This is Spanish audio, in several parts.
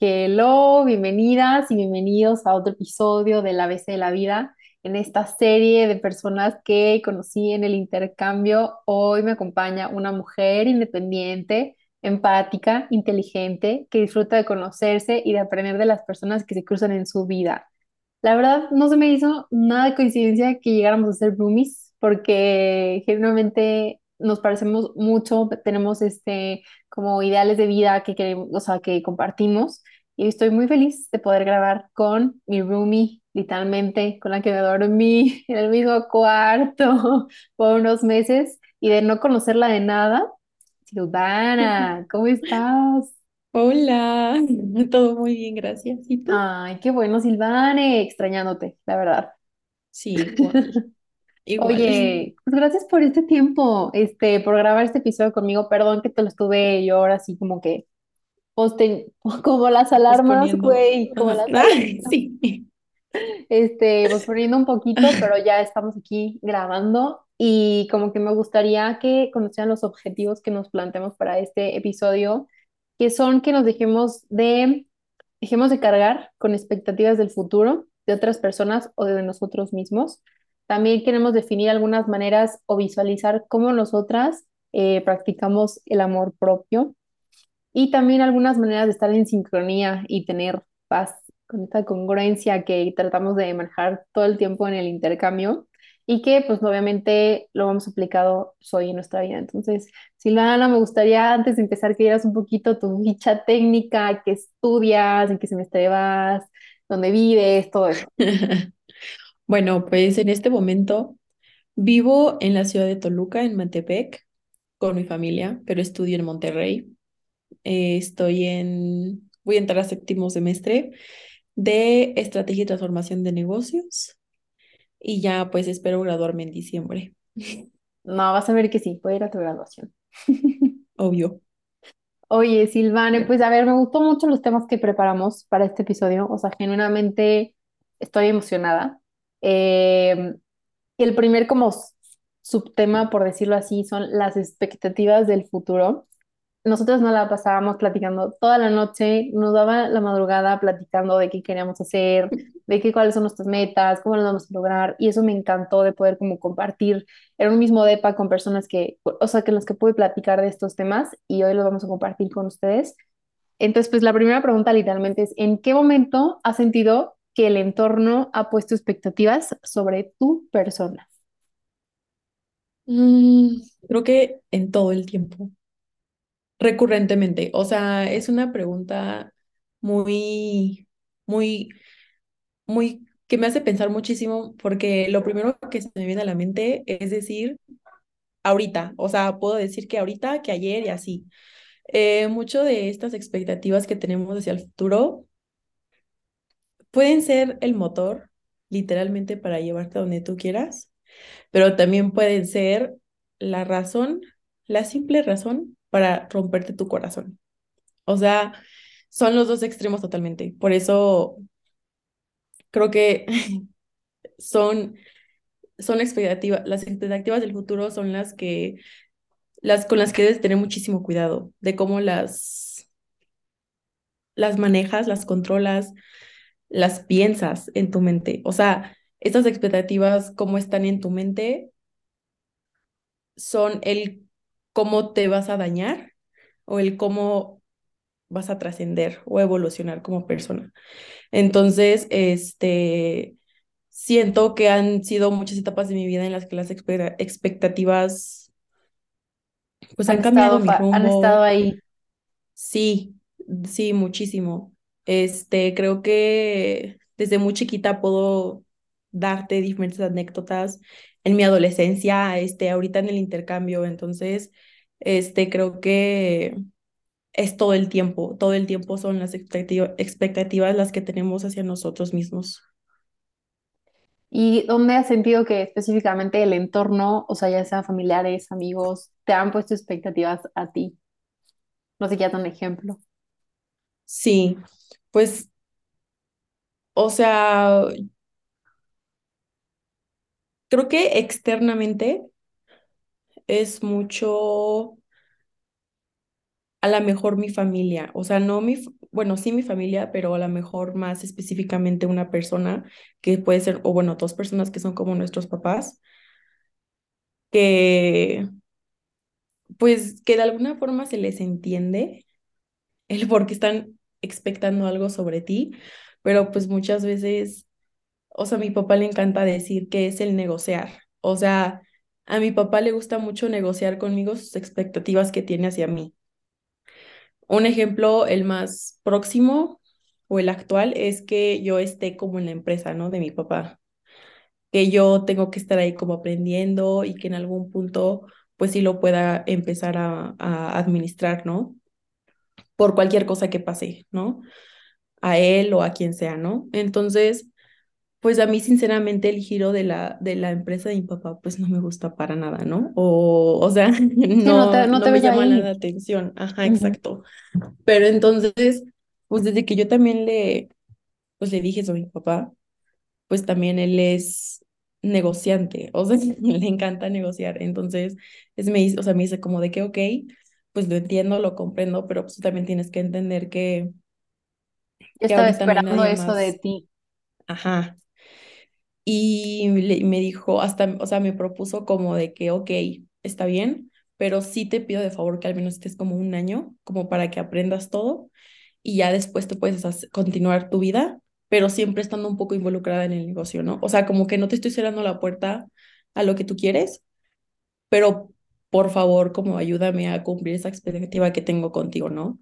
Hello, bienvenidas y bienvenidos a otro episodio del ABC de la vida. En esta serie de personas que conocí en el intercambio, hoy me acompaña una mujer independiente, empática, inteligente, que disfruta de conocerse y de aprender de las personas que se cruzan en su vida. La verdad, no se me hizo nada de coincidencia que llegáramos a ser roomies, porque generalmente nos parecemos mucho, tenemos este como ideales de vida que queremos, o sea, que compartimos. Y estoy muy feliz de poder grabar con mi roomie, literalmente, con la que me dormí en el mismo cuarto por unos meses y de no conocerla de nada. Silvana, ¿cómo estás? Hola, todo muy bien, gracias. ¿Y tú? Ay, qué bueno, Silvane, extrañándote, la verdad. Sí, igual, igual. Oye, pues gracias por este tiempo, este, por grabar este episodio conmigo. Perdón que te lo estuve yo ahora así como que posten, como las alarmas, güey, como las alarmas. sí. Este, posponiendo un poquito, pero ya estamos aquí grabando y como que me gustaría que conocieran los objetivos que nos planteamos para este episodio, que son que nos dejemos de, dejemos de cargar con expectativas del futuro de otras personas o de nosotros mismos. También queremos definir algunas maneras o visualizar cómo nosotras eh, practicamos el amor propio y también algunas maneras de estar en sincronía y tener paz con esta congruencia que tratamos de manejar todo el tiempo en el intercambio y que pues obviamente lo hemos aplicado hoy en nuestra vida. Entonces, Silvana, me gustaría antes de empezar que dieras un poquito tu ficha técnica, qué estudias, en qué semestre vas, dónde vives, todo eso. Bueno, pues en este momento vivo en la ciudad de Toluca, en Mantepec, con mi familia, pero estudio en Monterrey. Eh, estoy en, voy a entrar a séptimo semestre de Estrategia y Transformación de Negocios y ya pues espero graduarme en diciembre, No, vas a ver que sí, puede ir a tu graduación. obvio. Oye, Silvane, pues a ver, me gustó mucho los temas que preparamos para este episodio, o sea, genuinamente estoy emocionada. Eh, el primer como subtema, por decirlo así, son las expectativas del futuro. Nosotros nos la pasábamos platicando toda la noche, nos daba la madrugada platicando de qué queríamos hacer, de qué cuáles son nuestras metas, cómo las vamos a lograr, y eso me encantó de poder como compartir en un mismo depa con personas que, o sea, que los que pude platicar de estos temas y hoy los vamos a compartir con ustedes. Entonces, pues la primera pregunta literalmente es, ¿en qué momento has sentido que el entorno ha puesto expectativas sobre tu persona? Mm, creo que en todo el tiempo. recurrentemente. O sea, es una pregunta muy, muy, muy, que me hace pensar muchísimo porque lo primero que se me viene a la mente es decir, ahorita, o sea, puedo decir que ahorita, que ayer y así. Eh, mucho de estas expectativas que tenemos hacia el futuro pueden ser el motor, literalmente, para llevarte a donde tú quieras, pero también pueden ser la razón, la simple razón para romperte tu corazón. O sea, son los dos extremos totalmente. Por eso creo que son, son expectativas, las expectativas del futuro son las que, las con las que debes tener muchísimo cuidado de cómo las, las manejas, las controlas, las piensas en tu mente. O sea, estas expectativas, cómo están en tu mente, son el cómo te vas a dañar o el cómo vas a trascender o evolucionar como persona. Entonces, este, siento que han sido muchas etapas de mi vida en las que las expecta- expectativas pues Han han cambiado estado, mi fa- han estado ahí. Sí, sí, muchísimo. Este, creo que desde muy chiquita puedo darte diferentes anécdotas en mi adolescencia, este, ahorita en el intercambio. Entonces, este, creo que es todo el tiempo, todo el tiempo son las expectativa- expectativas las que tenemos hacia nosotros mismos. ¿Y dónde has sentido que específicamente el entorno, o sea, ya sea familiares, amigos, te han puesto expectativas a ti? No sé, qué un ejemplo. Sí, pues, o sea, creo que externamente es mucho a la mejor mi familia, o sea, no mi, bueno, sí mi familia, pero a lo mejor más específicamente una persona que puede ser, o bueno, dos personas que son como nuestros papás, que pues que de alguna forma se les entiende el por qué están expectando algo sobre ti, pero pues muchas veces, o sea, a mi papá le encanta decir que es el negociar, o sea, a mi papá le gusta mucho negociar conmigo sus expectativas que tiene hacia mí. Un ejemplo, el más próximo o el actual, es que yo esté como en la empresa, ¿no? De mi papá, que yo tengo que estar ahí como aprendiendo y que en algún punto, pues sí lo pueda empezar a, a administrar, ¿no? Por cualquier cosa que pase, ¿no? A él o a quien sea, ¿no? Entonces, pues a mí sinceramente el giro de la, de la empresa de mi papá pues no me gusta para nada, ¿no? O, o sea, Sí, no te, no, no no te me llama la atención. Ajá, exacto. Pero entonces, pues desde que yo también le, pues le dije eso a mi papá, pues también él es negociante, o sea, le encanta negociar. Entonces, es, me o sea, me dice como de que, ok, pues lo entiendo, lo comprendo, pero pues también tienes que entender que, Yo que estaba no esperando nadie eso de ti. Ajá. Y le- me dijo, hasta, o sea, me propuso como de que, ok, está bien, pero sí te pido de favor que al menos estés como un año, como para que aprendas todo y ya después te puedes hacer- continuar tu vida, pero siempre estando un poco involucrada en el negocio, ¿no? O sea, como que no te estoy cerrando la puerta a lo que tú quieres, pero por favor, como ayúdame a cumplir esa expectativa que tengo contigo, ¿no?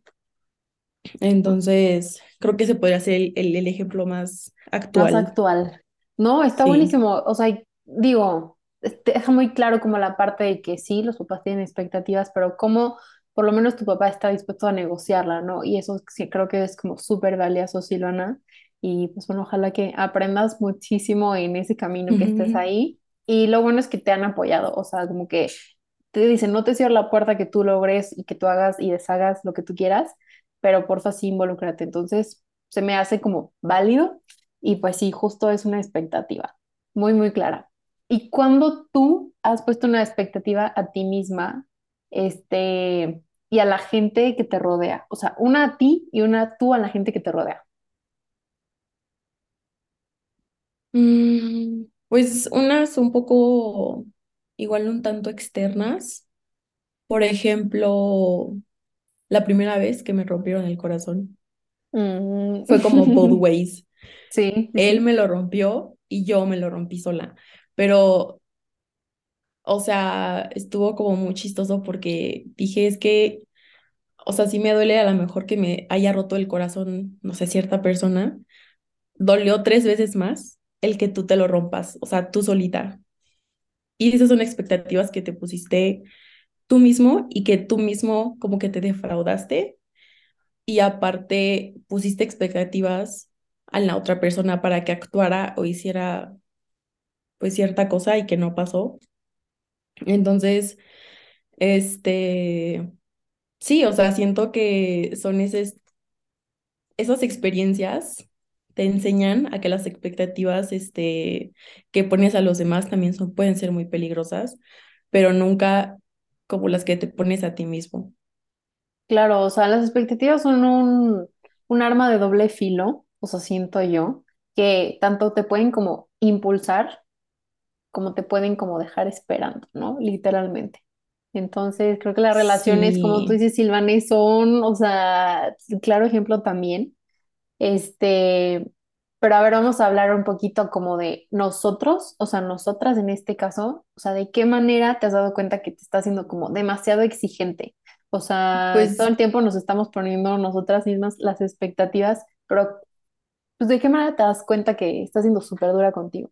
Entonces, creo que ese podría ser el, el, el ejemplo más más actual. actual. No, está Sí. buenísimo. O sea, digo, deja muy claro como la parte de que sí, los papás tienen expectativas, pero cómo por lo menos tu papá está dispuesto a negociarla, ¿no? Y eso sí creo que es como súper valioso, Silvana. Y pues bueno, ojalá que aprendas muchísimo en ese camino que estés ahí. Y lo bueno es que te han apoyado, o sea, como que te dicen, no te cierro la puerta que tú logres y que tú hagas y deshagas lo que tú quieras, pero porfa sí involúcrate. Entonces, se me hace como válido y pues sí, justo es una expectativa muy, muy clara. ¿Y cuando tú has puesto una expectativa a ti misma, este, y a la gente que te rodea? O sea, una a ti y una tú a la gente que te rodea. Mm, pues unas un poco, igual un tanto externas. Por ejemplo, la primera vez que me rompieron el corazón Mm. fue como both ways. Sí, Él me lo rompió y yo me lo rompí sola. Pero, o sea, estuvo como muy chistoso porque dije, es que, o sea, sí me duele a lo mejor que me haya roto el corazón, no sé, cierta persona. Dolió tres veces más el que tú te lo rompas, o sea, tú solita. Y esas son expectativas que te pusiste tú mismo y que tú mismo como que te defraudaste y aparte pusiste expectativas a la otra persona para que actuara o hiciera pues cierta cosa y que no pasó. Entonces, este, sí, o sea, siento que son esas, esas experiencias te enseñan a que las expectativas este, que pones a los demás también son, pueden ser muy peligrosas, pero nunca como las que te pones a ti mismo. Claro, o sea, las expectativas son un, un arma de doble filo, o sea, siento yo, que tanto te pueden como impulsar como te pueden como dejar esperando, ¿no? Literalmente. Entonces, creo que las relaciones, como tú dices, Silvane, son, o sea, claro ejemplo también. Este, pero a ver, vamos a hablar un poquito como de nosotros, o sea, nosotras en este caso, o sea, de qué manera te has dado cuenta que te está haciendo como demasiado exigente. O sea, todo pues, el tiempo nos estamos poniendo nosotras mismas las expectativas, pero pues de qué manera te das cuenta que está siendo súper dura contigo.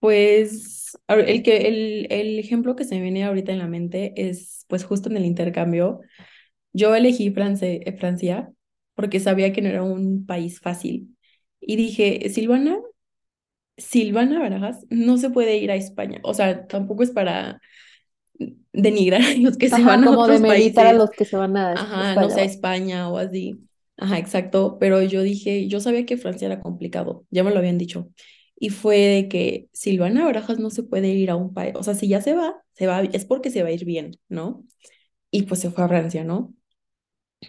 pues, el que, el, el ejemplo que se me viene ahorita en la mente es, pues, justo en el intercambio. Yo elegí France- eh, Francia porque sabía que no era un país fácil. Y dije, Silvana, Silvana Barajas no se puede ir a España. O sea, tampoco es para denigrar a los que se van a como de otros meditar a países. los que se van a Ajá, no España. sé, a vaya. España o así. Ajá, exacto. Pero yo dije, yo sabía que Francia era complicado, ya me lo habían dicho. Y fue de que Silvana Barajas no se puede ir a un país. O sea, si ya se va, se va, es porque se va a ir bien, ¿no? Y pues se fue a Francia, ¿no?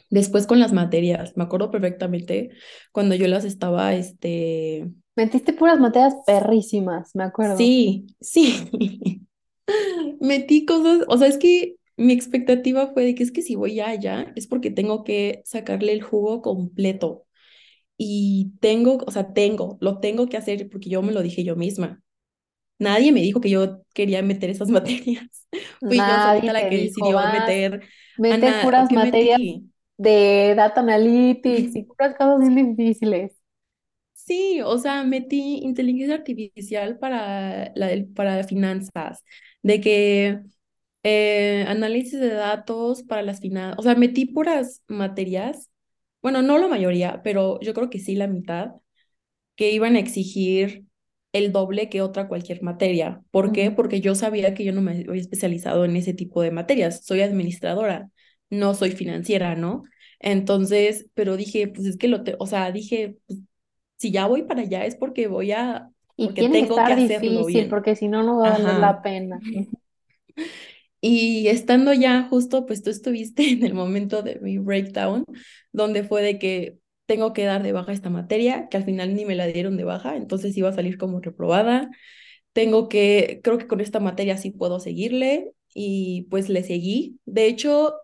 Después con las materias, me acuerdo perfectamente cuando yo las estaba, este, Metiste puras materias perrísimas, me acuerdo. sí, sí, metí cosas, o sea, es que mi expectativa fue de que es que si voy allá es porque tengo que sacarle el jugo completo y tengo, o sea, tengo, lo tengo que hacer porque yo me lo dije yo misma. Nadie me dijo que yo quería meter esas materias. Fui yo solita la que dijo, decidió meter. mete Ana, puras ¿qué materias metí? De data analytics y puras cosas bien difíciles. Sí, o sea, metí inteligencia artificial para, la, para finanzas, de que eh, análisis de datos para las finanzas, o sea, metí puras materias, bueno, no la mayoría, pero yo creo que sí la mitad, que iban a exigir el doble que otra cualquier materia. ¿Por qué? Porque yo sabía que yo no me había especializado en ese tipo de materias, soy administradora, no soy financiera, ¿no? Entonces, pero dije, pues es que lo, te, o sea, dije, pues si ya voy para allá es porque voy a, Y porque tiene tengo que estar hacerlo difícil bien. porque si no, no va a valer la pena. Y estando ya justo, pues tú estuviste en el momento de mi breakdown, donde fue de que tengo que dar de baja esta materia, que al final ni me la dieron de baja, entonces iba a salir como reprobada. Tengo que, creo que con esta materia sí puedo seguirle y pues le seguí. De hecho,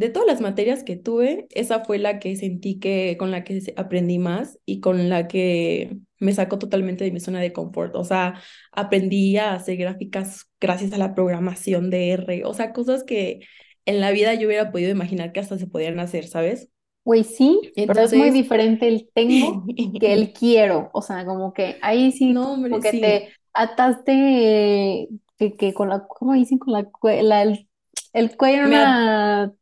de todas las materias que tuve, esa fue la que sentí que con la que aprendí más y con la que me sacó totalmente de mi zona de confort. O sea, aprendí a hacer gráficas gracias a la programación de R, o sea, cosas que en la vida yo hubiera podido imaginar que hasta se podían hacer, ¿sabes? Güey, sí, pero es muy Entonces, diferente el tengo que el quiero. O sea, como que ahí sí no, como hombre, que sí, te ataste que, que con la, ¿cómo dicen? Con la, el, el cuello en una...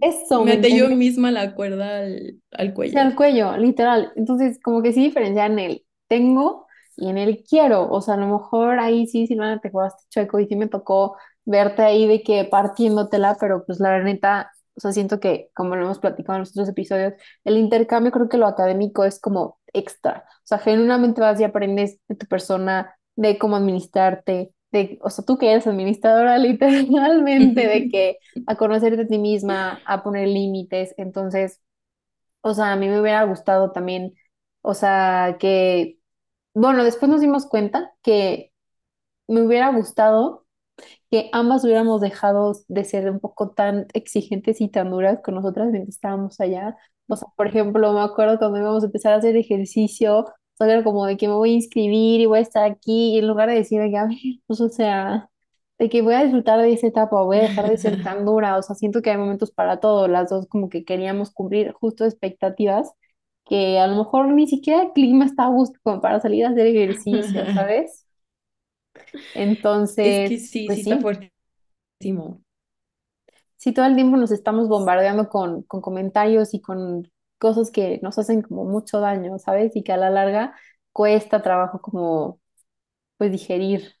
Eso, me ¿me até yo misma la cuerda al, al Sí, al cuello. cuello, literal. Entonces, como que sí diferenciar en el tengo y en el quiero. O sea, a lo mejor ahí sí, Silvana, te jugaste chueco y sí me tocó verte ahí de que partiéndotela, pero pues la neta, o sea, siento que, como lo hemos platicado en los otros episodios, el intercambio, creo que lo académico es como extra. O sea, genuinamente vas y aprendes de tu persona, de cómo administrarte, de, o sea, tú que eres administradora, literalmente, de que a conocerte a ti misma, a poner límites. Entonces o sea, a mí me hubiera gustado también, o sea, que, bueno, después nos dimos cuenta que me hubiera gustado que ambas hubiéramos dejado de ser un poco tan exigentes y tan duras con nosotras mientras estábamos allá. O sea, por ejemplo, me acuerdo cuando íbamos a empezar a hacer ejercicio, o sea, era como de que me voy a inscribir y voy a estar aquí, y en lugar de decir, de que, a ver, pues, o sea, de que voy a disfrutar de esa etapa, voy a dejar de ser tan dura, o sea, siento que hay momentos para todo, las dos como que queríamos cumplir justo expectativas que a lo mejor ni siquiera el clima está a gusto como para salir a hacer ejercicio, ¿sabes? Es que Entonces, sí, sí pues está sí. fuertísimo. Si todo el tiempo nos estamos bombardeando con, con comentarios y con cosas que nos hacen como mucho daño, ¿sabes? Y que a la larga cuesta trabajo como, pues, digerir.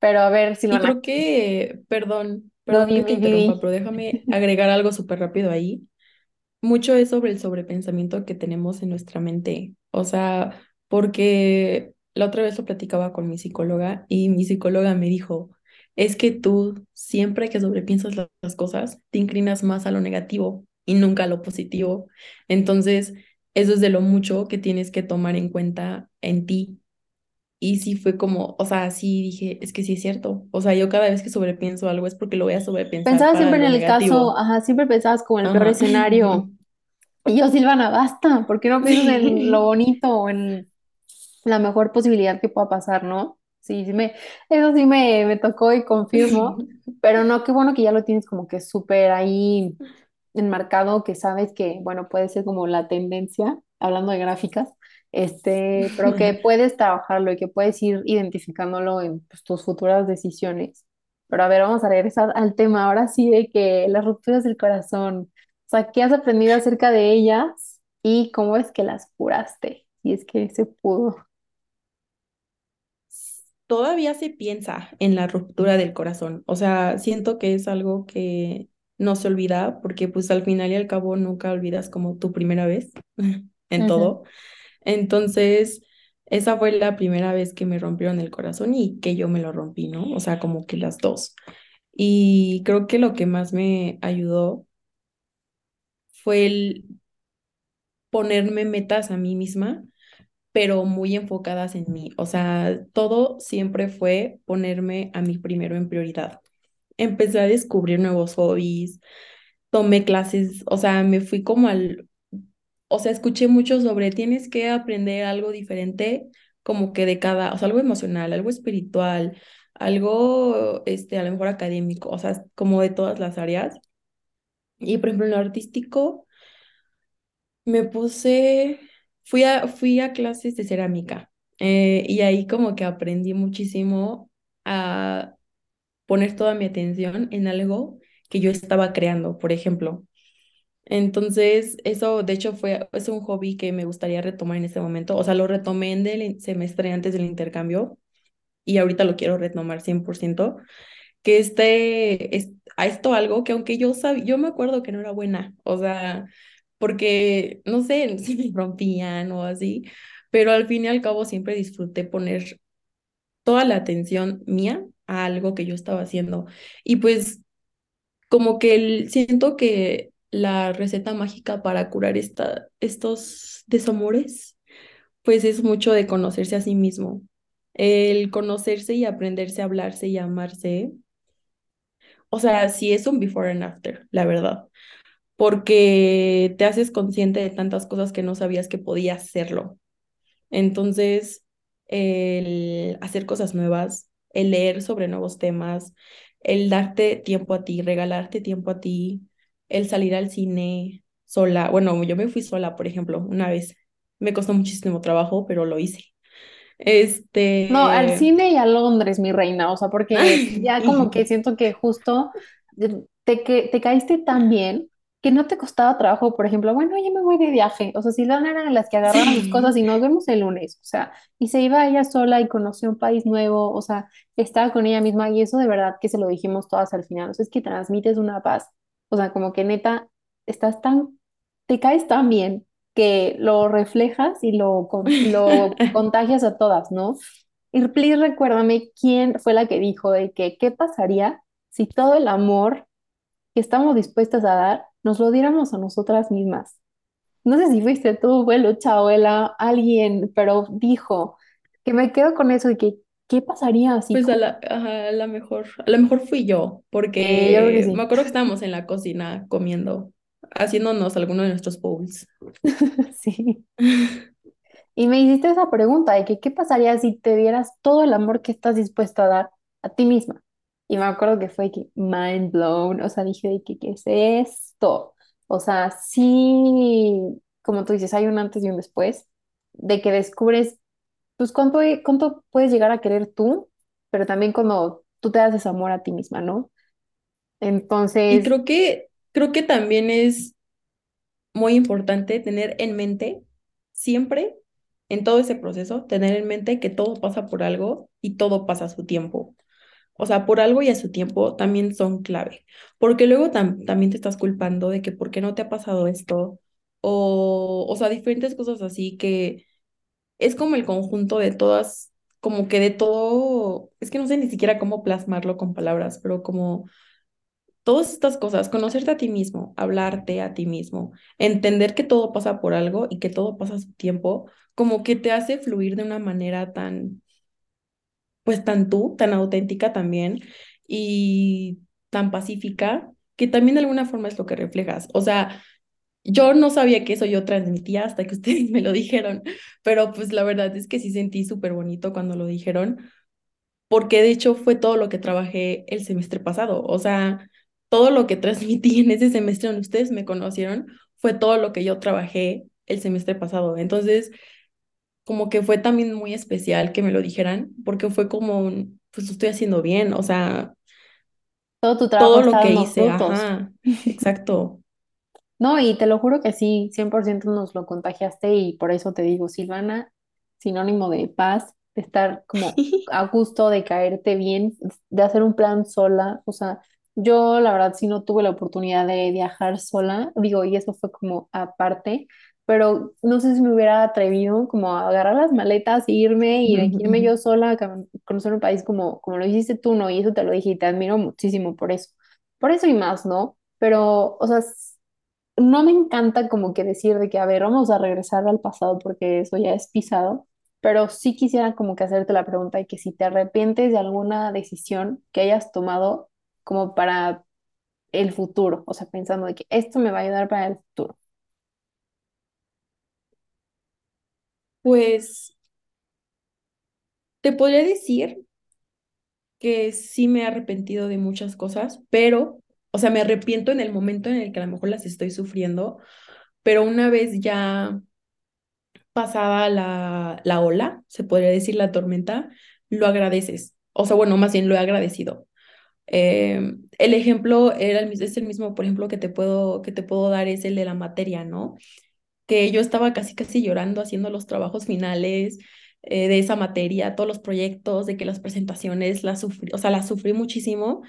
Pero a ver, Y Silvana, creo que, perdón, no, perdón di, que te interrumpa, pero déjame agregar algo súper rápido ahí. Mucho es sobre el sobrepensamiento que tenemos en nuestra mente. O sea, porque la otra vez lo platicaba con mi psicóloga y mi psicóloga me dijo, es que tú siempre que sobrepiensas la- las cosas, te inclinas más a lo negativo y nunca lo positivo. Entonces, eso es de lo mucho que tienes que tomar en cuenta en ti y sí fue como, o sea, sí dije, es que sí es cierto. O sea, yo cada vez que sobrepienso algo es porque lo voy a sobrepensar Pensabas siempre en el caso, ajá, siempre pensabas como en el peor Ajá. escenario. Y yo, Silvana, basta, ¿por qué no piensas en lo bonito o en la mejor posibilidad que pueda pasar, ¿no? Sí, sí me, eso sí me, me tocó y confirmo, pero no, qué bueno que ya lo tienes como que súper ahí enmarcado, que sabes que, bueno, puede ser como la tendencia, hablando de gráficas, este, pero que puedes trabajarlo y que puedes ir identificándolo en pues, tus futuras decisiones. Pero a ver, vamos a regresar al tema ahora sí de que las rupturas del corazón, o sea, ¿qué has aprendido acerca de ellas y cómo es que las curaste? Si es que se pudo. Todavía se piensa en la ruptura del corazón. O sea, siento que es algo que no se olvida porque pues al final y al cabo nunca olvidas como tu primera vez en todo. Entonces, esa fue la primera vez que me rompieron el corazón y que yo me lo rompí, ¿no? O sea, como que las dos. Y creo que lo que más me ayudó fue el ponerme metas a mí misma, pero muy enfocadas en mí. O sea, todo siempre fue ponerme a mí primero en prioridad. Empecé a descubrir nuevos hobbies, tomé clases, o sea, me fui como al, o sea, escuché mucho sobre tienes que aprender algo diferente, como que de cada, o sea, algo emocional, algo espiritual, algo, este, a lo mejor académico, o sea, como de todas las áreas. Y por ejemplo, en lo artístico, me puse, fui a, fui a clases de cerámica eh, y ahí como que aprendí muchísimo a poner toda mi atención en algo que yo estaba creando, por ejemplo. Entonces, eso de hecho fue, es un hobby que me gustaría retomar en este momento. O sea, lo retomé en el semestre antes del intercambio y ahorita lo quiero retomar 100%, que este, es, a esto algo que aunque yo sabía, yo me acuerdo que no era buena, o sea, porque, no sé, si me rompían o así, pero al fin y al cabo siempre disfruté poner toda la atención mía a algo que yo estaba haciendo. Y pues como que el, siento que la receta mágica para curar esta, estos desamores, pues es mucho de conocerse a sí mismo. El conocerse y aprenderse a hablarse y amarse. O sea, sí es un before and after, la verdad. Porque te haces consciente de tantas cosas que no sabías que podías hacerlo. Entonces, el hacer cosas nuevas, el leer sobre nuevos temas, el darte tiempo a ti, regalarte tiempo a ti, el salir al cine sola. Bueno, yo me fui sola, por ejemplo, una vez. Me costó muchísimo trabajo, pero lo hice. Este. No, al cine y a Londres, mi reina, o sea, porque ya como que siento que justo te, que, te caíste tan bien que no te costaba trabajo, por ejemplo, bueno, ya me voy de viaje, o sea, Silvana era las que agarraban sus cosas y nos vemos el lunes, o sea, y se iba ella sola y conoció un país nuevo, o sea, estaba con ella misma y eso de verdad que se lo dijimos todas al final, o sea, es que transmites una paz, o sea, como que neta, estás tan, te caes tan bien que lo reflejas y lo, lo contagias a todas, ¿no? Y please recuérdame quién fue la que dijo de que qué pasaría si todo el amor que estamos dispuestas a dar nos lo diéramos a nosotras mismas. No sé si fuiste tú, abuelo, abuela, alguien, pero dijo que me quedo con eso y que qué pasaría si... Pues a la, a la mejor, a lo mejor fui yo, porque me acuerdo que estábamos en la cocina comiendo, haciéndonos alguno de nuestros bowls. sí. Y me hiciste esa pregunta de que qué pasaría si te dieras todo el amor que estás dispuesto a dar a ti misma. Y me acuerdo que fue que mind blown, o sea, dije de que qué es O sea, sí, como tú dices, hay un antes y un después, de que descubres, pues, cuánto, cuánto puedes llegar a querer tú, pero también cuando tú te das ese amor a ti misma, ¿no? Entonces... Y creo que, creo que también es muy importante tener en mente siempre, en todo ese proceso, tener en mente que todo pasa por algo y todo pasa a su tiempo o sea, por algo y a su tiempo también son clave, porque luego también te estás culpando de que por qué no te ha pasado esto, o, o sea, diferentes cosas así que es como el conjunto de todas, como que de todo, es que no sé ni siquiera cómo plasmarlo con palabras, pero como todas estas cosas, conocerte a ti mismo, hablarte a ti mismo, entender que todo pasa por algo y que todo pasa a su tiempo, como que te hace fluir de una manera tan pues tan tú, tan auténtica también y tan pacífica, que también de alguna forma es lo que reflejas. O sea, yo no sabía que eso yo transmitía hasta que ustedes me lo dijeron, pero pues la verdad es que sí sentí súper bonito cuando lo dijeron, porque de hecho fue todo lo que trabajé el semestre pasado. O sea, todo lo que transmití en ese semestre donde ustedes me conocieron fue todo lo que yo trabajé el semestre pasado. Entonces, como que fue también muy especial que me lo dijeran, porque fue como un, pues lo estoy haciendo bien, o sea, todo tu trabajo todo lo que hice, ajá, exacto. No, y te lo juro que sí, 100% nos lo contagiaste y por eso te digo, Silvana, sinónimo de paz, de estar como a gusto, de caerte bien, de hacer un plan sola, o sea, yo la verdad sí no tuve la oportunidad de viajar sola, digo, y eso fue como aparte, pero no sé si me hubiera atrevido como a agarrar las maletas e irme y de irme yo sola a conocer un país como, como lo hiciste tú, ¿no? Y eso te lo dije y te admiro muchísimo por eso. Por eso y más, ¿no? Pero, o sea, no me encanta como que decir de que, a ver, vamos a regresar al pasado porque eso ya es pisado, pero sí quisiera como que hacerte la pregunta de que si te arrepientes de alguna decisión que hayas tomado como para el futuro, o sea, pensando de que esto me va a ayudar para el futuro. Pues te podría decir que sí me he arrepentido de muchas cosas, pero, o sea, me arrepiento en el momento en el que a lo mejor las estoy sufriendo, pero una vez ya pasada la, la ola, se podría decir la tormenta, lo agradeces. O sea, bueno, más bien lo he agradecido. Eh, el ejemplo era el, es el mismo, por ejemplo, que te puedo, que te puedo dar es el de la materia, ¿no? Que yo estaba casi, casi llorando haciendo los trabajos finales eh, de esa materia, todos los proyectos, de que las presentaciones las sufrí, o sea, las sufrí muchísimo,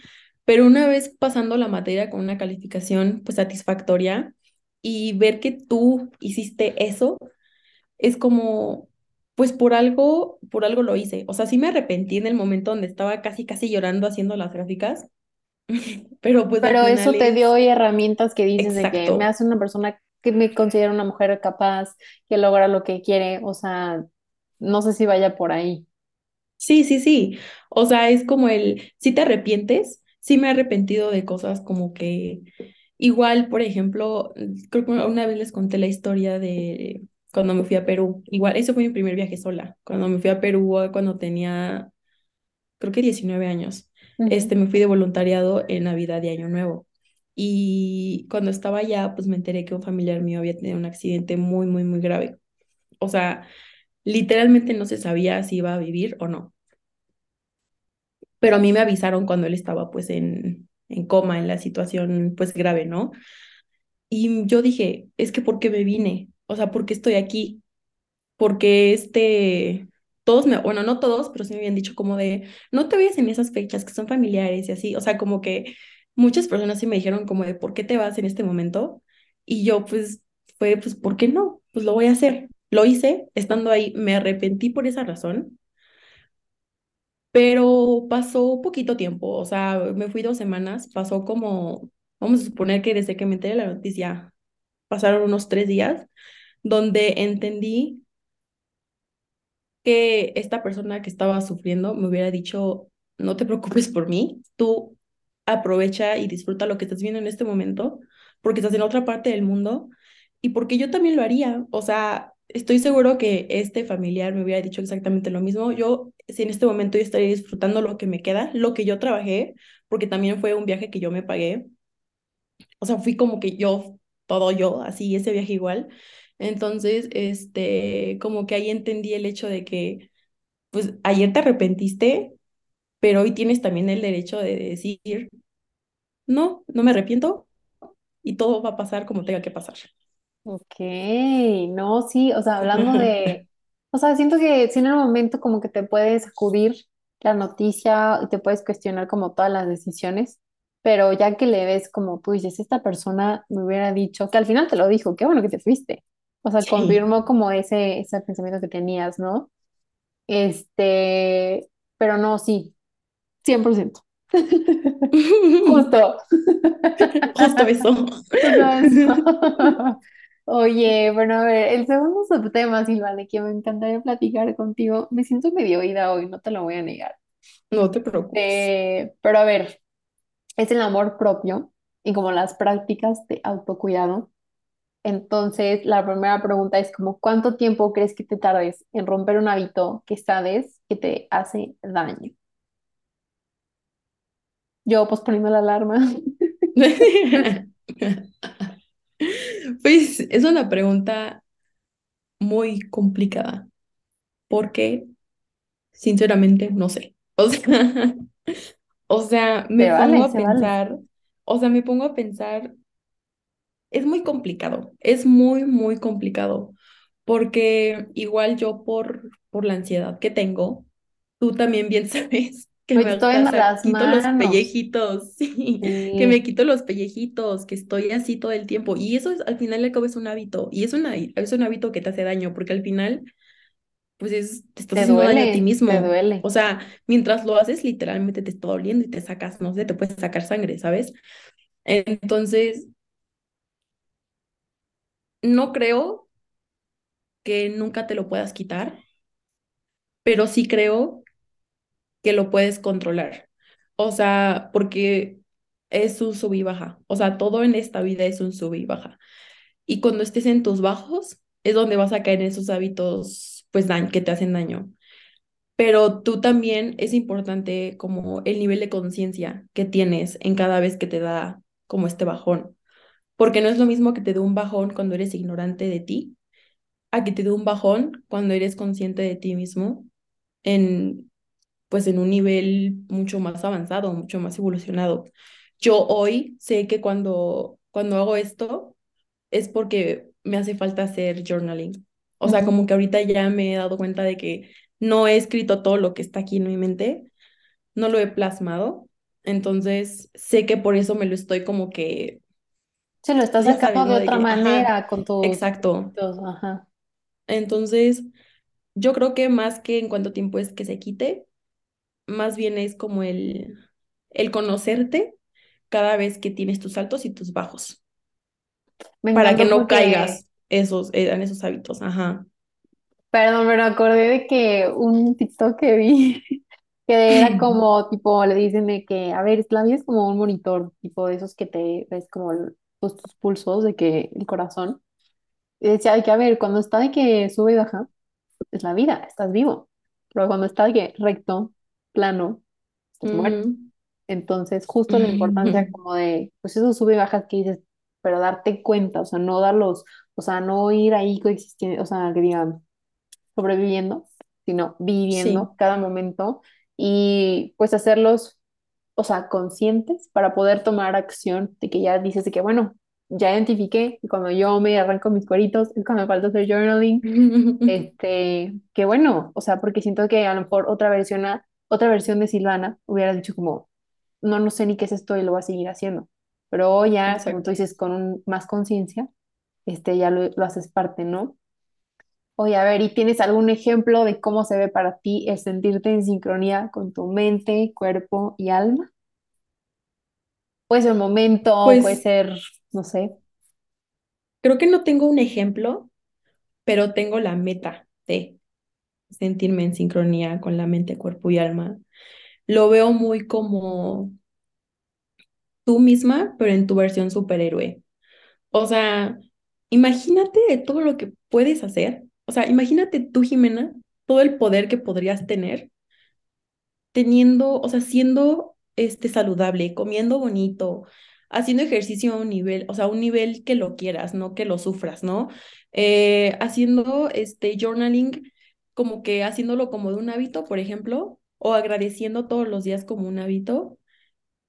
pero una vez pasando la materia con una calificación pues satisfactoria y ver que tú hiciste eso, es como, pues por algo, por algo lo hice. O sea, sí me arrepentí en el momento donde estaba casi, casi llorando haciendo las gráficas, pero pues Pero eso te dio hoy herramientas que dices de que me hace una persona que me considero una mujer capaz, que logra lo que quiere, o sea, no sé si vaya por ahí. Sí, sí, sí. O sea, es como el, si te arrepientes, sí me he arrepentido de cosas como que igual, por ejemplo, creo que una vez les conté la historia de cuando me fui a Perú. Igual, ese fue mi primer viaje sola. Cuando me fui a Perú, cuando tenía creo que 19 años. Este, me fui de voluntariado en Navidad y Año Nuevo. Y cuando estaba allá, pues me enteré que un familiar mío había tenido un accidente muy, muy, muy grave. O sea, literalmente no se sabía si iba a vivir o no. Pero a mí me avisaron cuando él estaba pues en, en coma, en la situación pues grave, ¿no? Y yo dije, es que ¿por qué me vine? O sea, ¿por qué estoy aquí? porque este, todos me, bueno, no todos, pero sí me habían dicho como de, no te vayas en esas fechas que son familiares y así, o sea, como que muchas personas sí me dijeron como de, ¿por qué te vas en este momento? Y yo pues fue, pues, ¿por qué no? Pues lo voy a hacer. Lo hice, estando ahí, me arrepentí por esa razón, pero pasó poquito tiempo, o sea, me fui dos semanas, pasó como, vamos a suponer que desde que me enteré la noticia, pasaron unos tres días, donde entendí que esta persona que estaba sufriendo me hubiera dicho, no te preocupes por mí, tú aprovecha y disfruta lo que estás viendo en este momento, porque estás en otra parte del mundo y porque yo también lo haría. O sea, estoy seguro que este familiar me hubiera dicho exactamente lo mismo. Yo, si en este momento yo estaría disfrutando lo que me queda, lo que yo trabajé, porque también fue un viaje que yo me pagué. O sea, fui como que yo, todo yo, así, ese viaje igual. Entonces, este, como que ahí entendí el hecho de que pues ayer te arrepentiste, pero hoy tienes también el derecho de decir, no, no me arrepiento y todo va a pasar como tenga que pasar. Ok, no, sí, o sea, hablando de, o sea, siento que sí en el momento como que te puedes sacudir la noticia y te puedes cuestionar como todas las decisiones, pero ya que le ves como tú dices, esta persona me hubiera dicho, que al final te lo dijo, qué bueno que te fuiste, o sea, Sí. confirmó como ese, ese pensamiento que tenías, ¿no? Este, pero no, sí, 100%. Justo. Justo eso. Justo eso. Oye, bueno, a ver, el segundo subtema, Silvana, que me encantaría platicar contigo, me siento medio oída hoy, no te lo voy a negar. No te preocupes. Eh, pero a ver, es el amor propio y como las prácticas de autocuidado. Entonces, la primera pregunta es como, ¿cuánto tiempo crees que te tardes en romper un hábito que sabes que te hace daño? Yo posponiendo la alarma. Pues es una pregunta muy complicada porque sinceramente no sé. O sea, o sea, me pongo vale, a vale. pensar, o sea, me pongo a pensar Es muy complicado, es muy, muy complicado, porque igual yo por, por la ansiedad que tengo, tú también bien sabes que me estoy las quito los pellejitos, sí, que me quito los pellejitos, que estoy así todo el tiempo. Y eso es, al final al cabo es un hábito, y es, una, es un hábito que te hace daño, porque al final, pues es, te estás te haciendo daño a ti duele, te mismo. duele. O sea, mientras lo haces, literalmente te está doliendo y te sacas, no sé, te puedes sacar sangre, ¿sabes? Entonces... no creo que nunca te lo puedas quitar, pero sí creo que lo puedes controlar. O sea, porque es un sub y baja. O sea, todo en esta vida es un sub y baja. Y cuando estés en tus bajos, es donde vas a caer en esos hábitos, pues, que te hacen daño. Pero tú también es importante como el nivel de conciencia que tienes en cada vez que te da como este bajón. Porque no es lo mismo que te dé un bajón cuando eres ignorante de ti, a que te dé un bajón cuando eres consciente de ti mismo en pues en un nivel mucho más avanzado, mucho más evolucionado. Yo hoy sé que cuando cuando hago esto es porque me hace falta hacer journaling. O sea, como que ahorita ya me he dado cuenta de que no he escrito todo lo que está aquí en mi mente, no lo he plasmado, entonces sé que por eso me lo estoy como que... Se lo estás sacando de otra manera con tu... Exacto. Ajá. Entonces, yo creo que más que en cuánto tiempo es que se quite, más bien es como el, el conocerte cada vez que tienes tus altos y tus bajos. para que no caigas esos, en esos hábitos. Ajá. Perdón, pero acordé de que un TikTok que vi, que era como, tipo, le dicen de que, a ver, la vida es como un monitor, tipo de esos que te ves como pues, tus pulsos, de que el corazón. Y decía de que, a ver, cuando está de que sube y baja, es la vida, estás vivo. Pero cuando está de que recto, plano, estás muerto. Entonces, justo la importancia como de, pues eso sube y baja que dices, pero darte cuenta, o sea, no darlos, o sea, no ir ahí coexistiendo, o sea, que digan, sobreviviendo, sino viviendo cada momento y pues hacerlos, o sea, conscientes para poder tomar acción de que ya dices de que, bueno, ya identifiqué cuando yo me arranco mis cueritos es cuando me falta hacer journaling, este, que bueno, o sea, porque siento que a lo mejor otra versión, otra versión de Silvana hubiera dicho como, no, no sé ni qué es esto y lo voy a seguir haciendo. Pero ya, como tú dices, con más conciencia, este, ya lo, lo haces parte, ¿no? Oye, a ver, ¿y tienes algún ejemplo de cómo se ve para ti el sentirte en sincronía con tu mente, cuerpo y alma? Puede ser un momento, puede pues ser, no sé. creo que no tengo un ejemplo, pero tengo la meta de sentirme en sincronía con la mente, cuerpo y alma. Lo veo muy como tú misma, pero en tu versión superhéroe. O sea, imagínate todo lo que puedes hacer o sea, imagínate tú, Jimena, todo el poder que podrías tener teniendo, o sea, siendo este saludable, comiendo bonito, haciendo ejercicio a un nivel, o sea, un nivel que lo quieras, no que lo sufras, ¿no? Eh, haciendo este journaling como que haciéndolo como de un hábito, por ejemplo, o agradeciendo todos los días como un hábito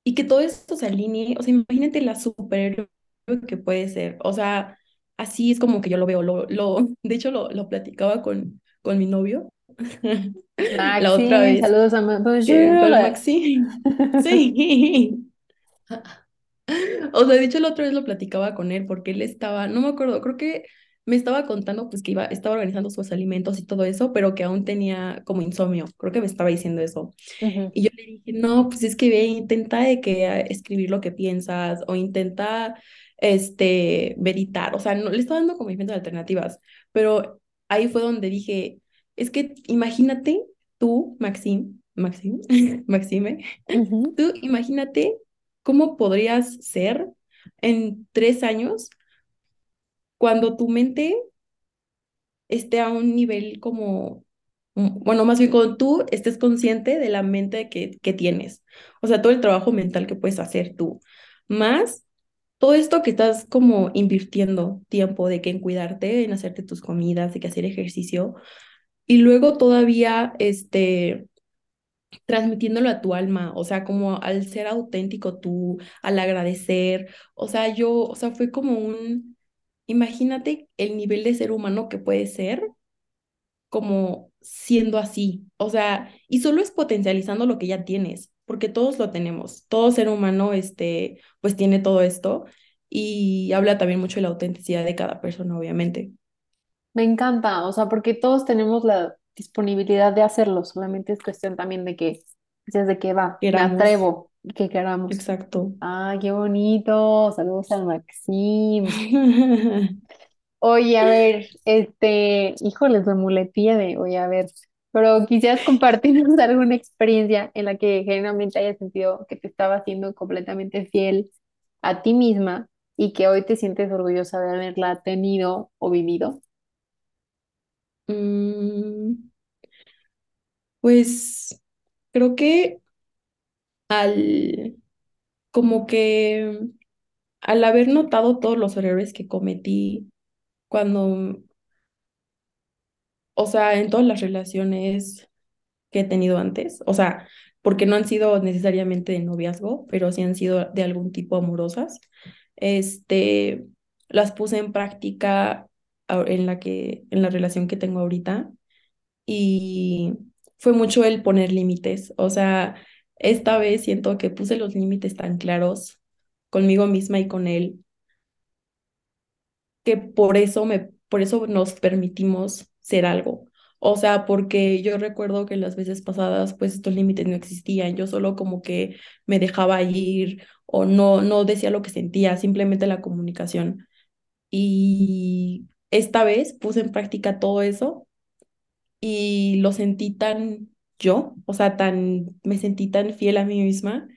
y que todo esto se alinee, o sea, imagínate la superhéroe que puede ser, o sea, así es como que yo lo veo. Lo, lo, de hecho, lo, lo platicaba con, con mi novio. la otra vez. Saludos a Maxi. Sí. O sea, de hecho, la otra vez lo platicaba con él porque él estaba, no me acuerdo, creo que me estaba contando pues que iba, estaba organizando sus alimentos y todo eso, pero que aún tenía como insomnio, creo que me estaba diciendo eso. Y yo le dije, no, pues es que ve, intenta de que escribir lo que piensas o intenta este, meditar, o sea, no, le estaba dando como diferentes alternativas, pero ahí fue donde dije, es que imagínate tú, Maxim, Maxim, Maxime, tú imagínate cómo podrías ser en tres años cuando tu mente esté a un nivel como, mm, bueno, más bien cuando tú estés consciente de la mente que, que tienes, o sea, todo el trabajo mental que puedes hacer tú, más todo esto que estás como invirtiendo tiempo de que en cuidarte, en hacerte tus comidas, de que hacer ejercicio, y luego todavía, este, transmitiéndolo a tu alma, o sea, como al ser auténtico tú, al agradecer, o sea, yo, o sea, fue como un, imagínate el nivel de ser humano que puede ser como siendo así, o sea, y solo es potencializando lo que ya tienes, porque todos lo tenemos, todo ser humano, este, pues tiene todo esto y habla también mucho de la autenticidad de cada persona, obviamente. Me encanta, o sea, porque todos tenemos la disponibilidad de hacerlo, solamente es cuestión también de que, de que va, me atrevo, que queramos. Exacto. Ah, qué bonito, saludos al Maxim. Oye, a ver, este, híjoles, de muletilla de, oye, a ver, pero quisieras compartirnos alguna experiencia en la que genuinamente hayas sentido que te estaba haciendo completamente fiel a ti misma y que hoy te sientes orgullosa de haberla tenido o vivido. Mm, pues creo que al, como que al haber notado todos los errores que cometí cuando, o sea, en todas las relaciones que he tenido antes, o sea, porque no han sido necesariamente de noviazgo, pero sí han sido de algún tipo amorosas, este, las puse en práctica en la que, en la relación que tengo ahorita y fue mucho el poner límites, o sea, esta vez siento que puse los límites tan claros conmigo misma y con él que por eso me, por eso nos permitimos ser algo. O sea, porque yo recuerdo que las veces pasadas, pues estos límites no existían. Yo solo como que me dejaba ir o no, no decía lo que sentía, simplemente la comunicación. Y esta vez puse en práctica todo eso y lo sentí tan yo, o sea, tan, me sentí tan fiel a mí misma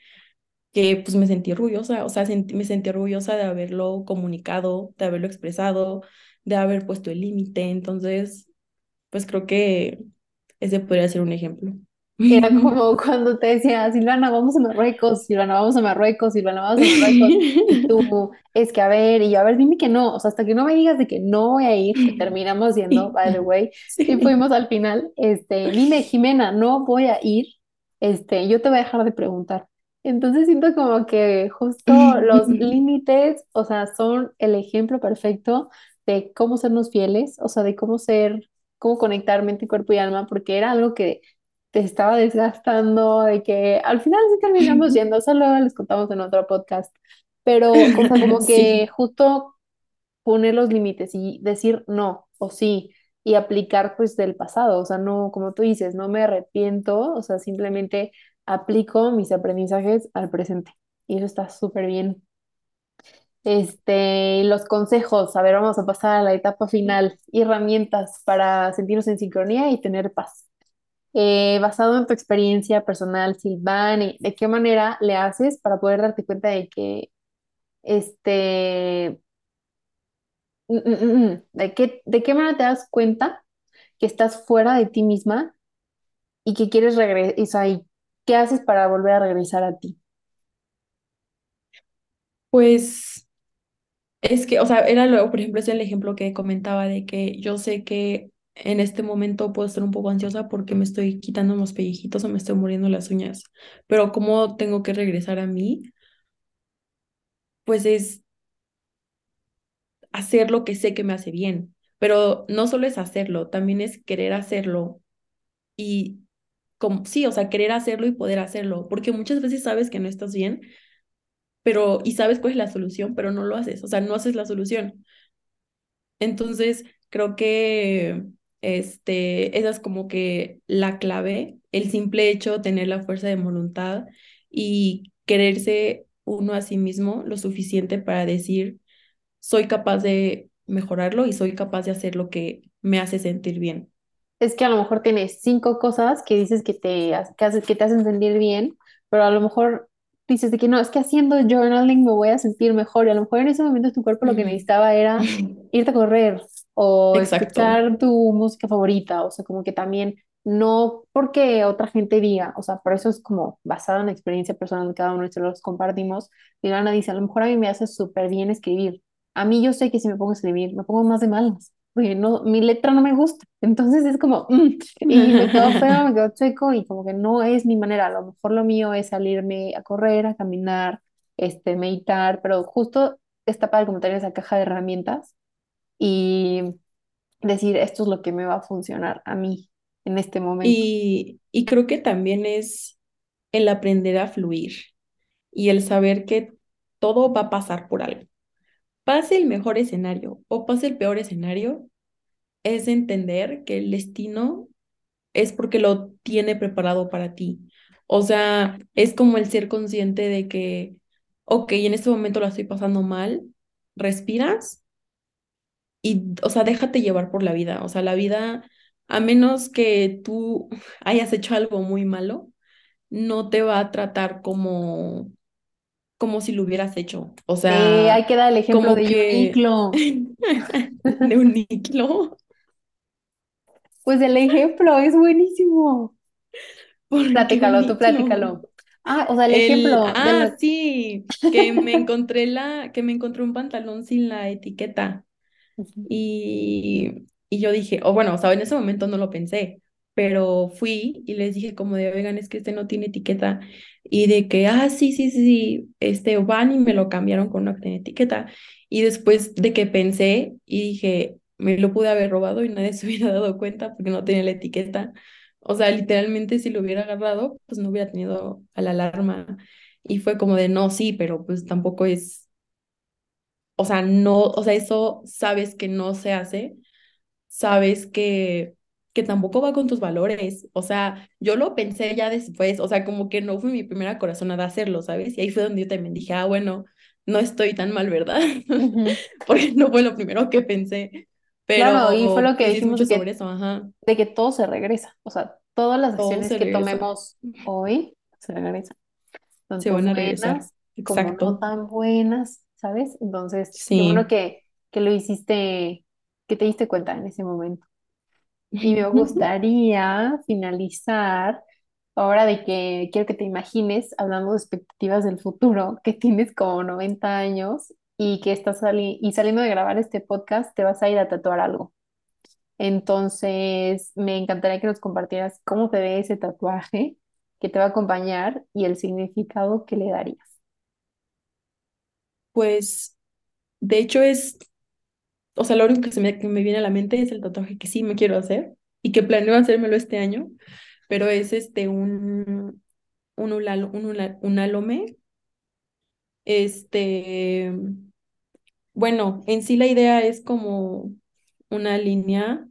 que pues me sentí orgullosa, o sea, sentí- me sentí orgullosa de haberlo comunicado, de haberlo expresado, de haber puesto el límite, entonces, pues creo que ese podría ser un ejemplo. Era como cuando te decía, Silvana, vamos a Marruecos, Silvana, vamos a Marruecos, Silvana, vamos a Marruecos. Y tú, es que a ver, y yo, a ver, dime que no, o sea, hasta que no me digas de que no voy a ir, que terminamos yendo, by the way, y fuimos al final, este, dime, Jimena, no voy a ir, este, yo te voy a dejar de preguntar. Entonces siento como que justo los límites, o sea, son el ejemplo perfecto de cómo sernos fieles, o sea, de cómo ser, cómo conectar mente, cuerpo y alma, porque era algo que te estaba desgastando, de que al final sí terminamos yendo, solo les contamos en otro podcast, pero, o sea, como que Sí. justo poner los límites y decir no o sí y aplicar pues del pasado, o sea, no, como tú dices, no me arrepiento, o sea, simplemente aplico mis aprendizajes al presente y eso está súper bien. Este, los consejos, a ver, vamos a pasar a la etapa final, herramientas para sentirnos en sincronía y tener paz. Eh, basado en tu experiencia personal, Silvani, ¿de qué manera le haces para poder darte cuenta de que, este, mm, mm, mm, de qué, de qué manera te das cuenta que estás fuera de ti misma y que quieres regresar, y qué haces para volver a regresar a ti? Pues es que, o sea, era lo, por ejemplo, es el ejemplo que comentaba de que yo sé que en este momento puedo estar un poco ansiosa porque me estoy quitando los pellejitos o me estoy muriendo las uñas, pero cómo tengo que regresar a mí, pues es hacer lo que sé que me hace bien, pero no solo es hacerlo, también es querer hacerlo y como, sí, o sea, querer hacerlo y poder hacerlo, porque muchas veces sabes que no estás bien, pero y sabes cuál es la solución, pero no lo haces, o sea, no haces la solución. Entonces, creo que este, esa es como que la clave, el simple hecho de tener la fuerza de voluntad y quererse uno a sí mismo lo suficiente para decir, soy capaz de mejorarlo y soy capaz de hacer lo que me hace sentir bien. Es que a lo mejor tienes cinco cosas que dices que te, que haces, que te hacen sentir bien, pero a lo mejor dices de que no, es que haciendo journaling me voy a sentir mejor y a lo mejor en ese momento tu cuerpo lo que necesitaba era irte a correr o Exacto. escuchar tu música favorita, o sea, como que también no porque otra gente diga, o sea, por eso es como basado en la experiencia personal de cada uno y se los compartimos. Y Lana dice, a lo mejor a mí me hace súper bien escribir. A mí yo sé que si me pongo a escribir, me pongo más de malas porque no, mi letra no me gusta. Entonces es como, mm, y me quedó feo, me quedó chueco y como que no es mi manera. A lo mejor lo mío es salirme a correr, a caminar, este, meditar, pero justo está para como tener esa caja de herramientas y decir, esto es lo que me va a funcionar a mí en este momento. Y, y creo que también es el aprender a fluir y el saber que todo va a pasar por algo. Pase el mejor escenario o pase el peor escenario, es entender que el destino es porque lo tiene preparado para ti. O sea, es como el ser consciente de que, ok, en este momento la estoy pasando mal, respiras y, o sea, déjate llevar por la vida. O sea, la vida, a menos que tú hayas hecho algo muy malo, no te va a tratar como, como si lo hubieras hecho. O Eh, hay sea, que dar el ejemplo de que Uniqlo. de un Pues el ejemplo es buenísimo. un Platícalo, tú platícalo. Ah, o sea, el El, ejemplo de ah, sí, que me encontré la, que me encontré un pantalón sin la etiqueta. Y, y yo dije, o bueno, o sea, en ese momento no lo pensé, pero fui y les dije como de, oigan, es que este no tiene etiqueta. Y de que, ah, sí, sí, sí, este, van y me lo cambiaron con uno que tiene etiqueta. Y después de que pensé y dije, me lo pude haber robado y nadie se hubiera dado cuenta porque no tenía la etiqueta. O sea, literalmente si lo hubiera agarrado, pues no hubiera tenido a la alarma. Y fue como de, no, sí, pero pues tampoco es o sea, no, o sea, eso sabes que no se hace, sabes que, que tampoco va con tus valores. O sea, yo lo pensé ya después, o sea, como que no fue mi primera corazonada hacerlo, ¿sabes? Y ahí fue donde yo también dije, ah, bueno, no estoy tan mal, ¿verdad? Porque no fue lo primero que pensé, Claro, y fue pero lo que dijimos mucho sobre que, eso, ajá, de que todo se regresa. O sea, todas las todo acciones se que regresa, tomemos hoy se regresan. se tanto van a regresar, buenas como no exacto, tan buenas, ¿sabes? Entonces, sí. que, que lo hiciste, que te diste cuenta en ese momento. Y me gustaría finalizar, ahora de que quiero que te imagines, hablando de expectativas del futuro, que tienes como 90 años y que estás sali- y saliendo de grabar este podcast, te vas a ir a tatuar algo. Entonces, me encantaría que nos compartieras cómo te ve ese tatuaje que te va a acompañar y el significado que le darías. Pues, de hecho es o sea, lo único que se me, que me viene a la mente es el tatuaje que sí me quiero hacer y que planeo hacérmelo este año, pero es este un, un, un, un álome. Este, bueno, en sí la idea es como una línea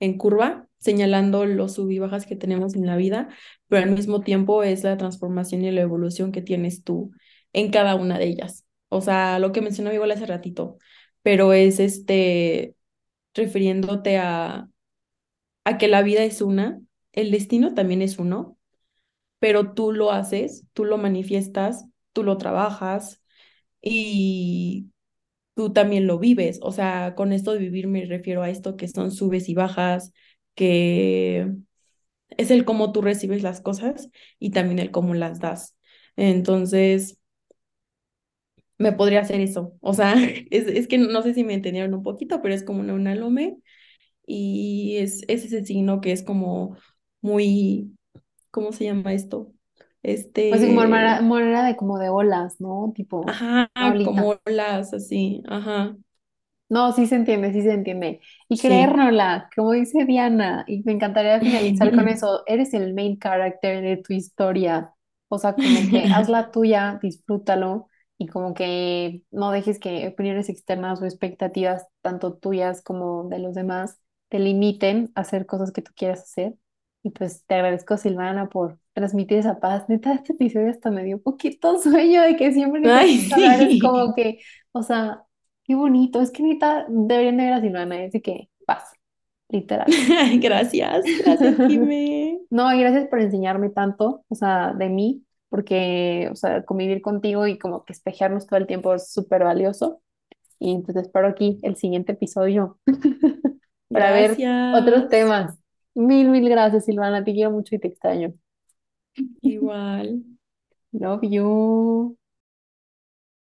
en curva señalando los sub y bajas que tenemos en la vida, pero al mismo tiempo es la transformación y la evolución que tienes tú en cada una de ellas. O sea, lo que mencionó igual hace ratito, pero es este refiriéndote a a que la vida es una, el destino también es uno, pero tú lo haces, tú lo manifiestas, tú lo trabajas y tú también lo vives. O sea, con esto de vivir me refiero a esto que son subes y bajas, que es el cómo tú recibes las cosas y también el cómo las das. Entonces, me podría hacer eso. O sea, es, es que no sé si me entendieron un poquito, pero es como una, una lome y es, es ese signo que es como muy ¿cómo se llama esto? Pues sí, como manera, Este, manera de como de olas, ¿no? Tipo, ajá, como las así, ajá, No, sí se entiende, sí se entiende. Y sí. creérnosla, como dice Diana, y me encantaría finalizar con eso, eres el main character de tu historia. O sea, como que haz la tuya, disfrútalo y como que no dejes que opiniones externas o expectativas, tanto tuyas como de los demás, te limiten a hacer cosas que tú quieras hacer. Y pues te agradezco, Silvana, por transmitir esa paz. Neta, este episodio hasta me dio poquito sueño de que siempre que Ay, escucho hablar es sí. como que, o sea... Qué bonito, es que neta deberían de ver a Silvana, así que paz, literal. Gracias, gracias, Jimé. No, y gracias por enseñarme tanto, o sea, de mí, porque, o sea, convivir contigo y como que espejearnos todo el tiempo es súper valioso. Y pues espero aquí el siguiente episodio para ver otros temas. Mil, mil gracias, Silvana, te quiero mucho y te extraño. Igual. Love you.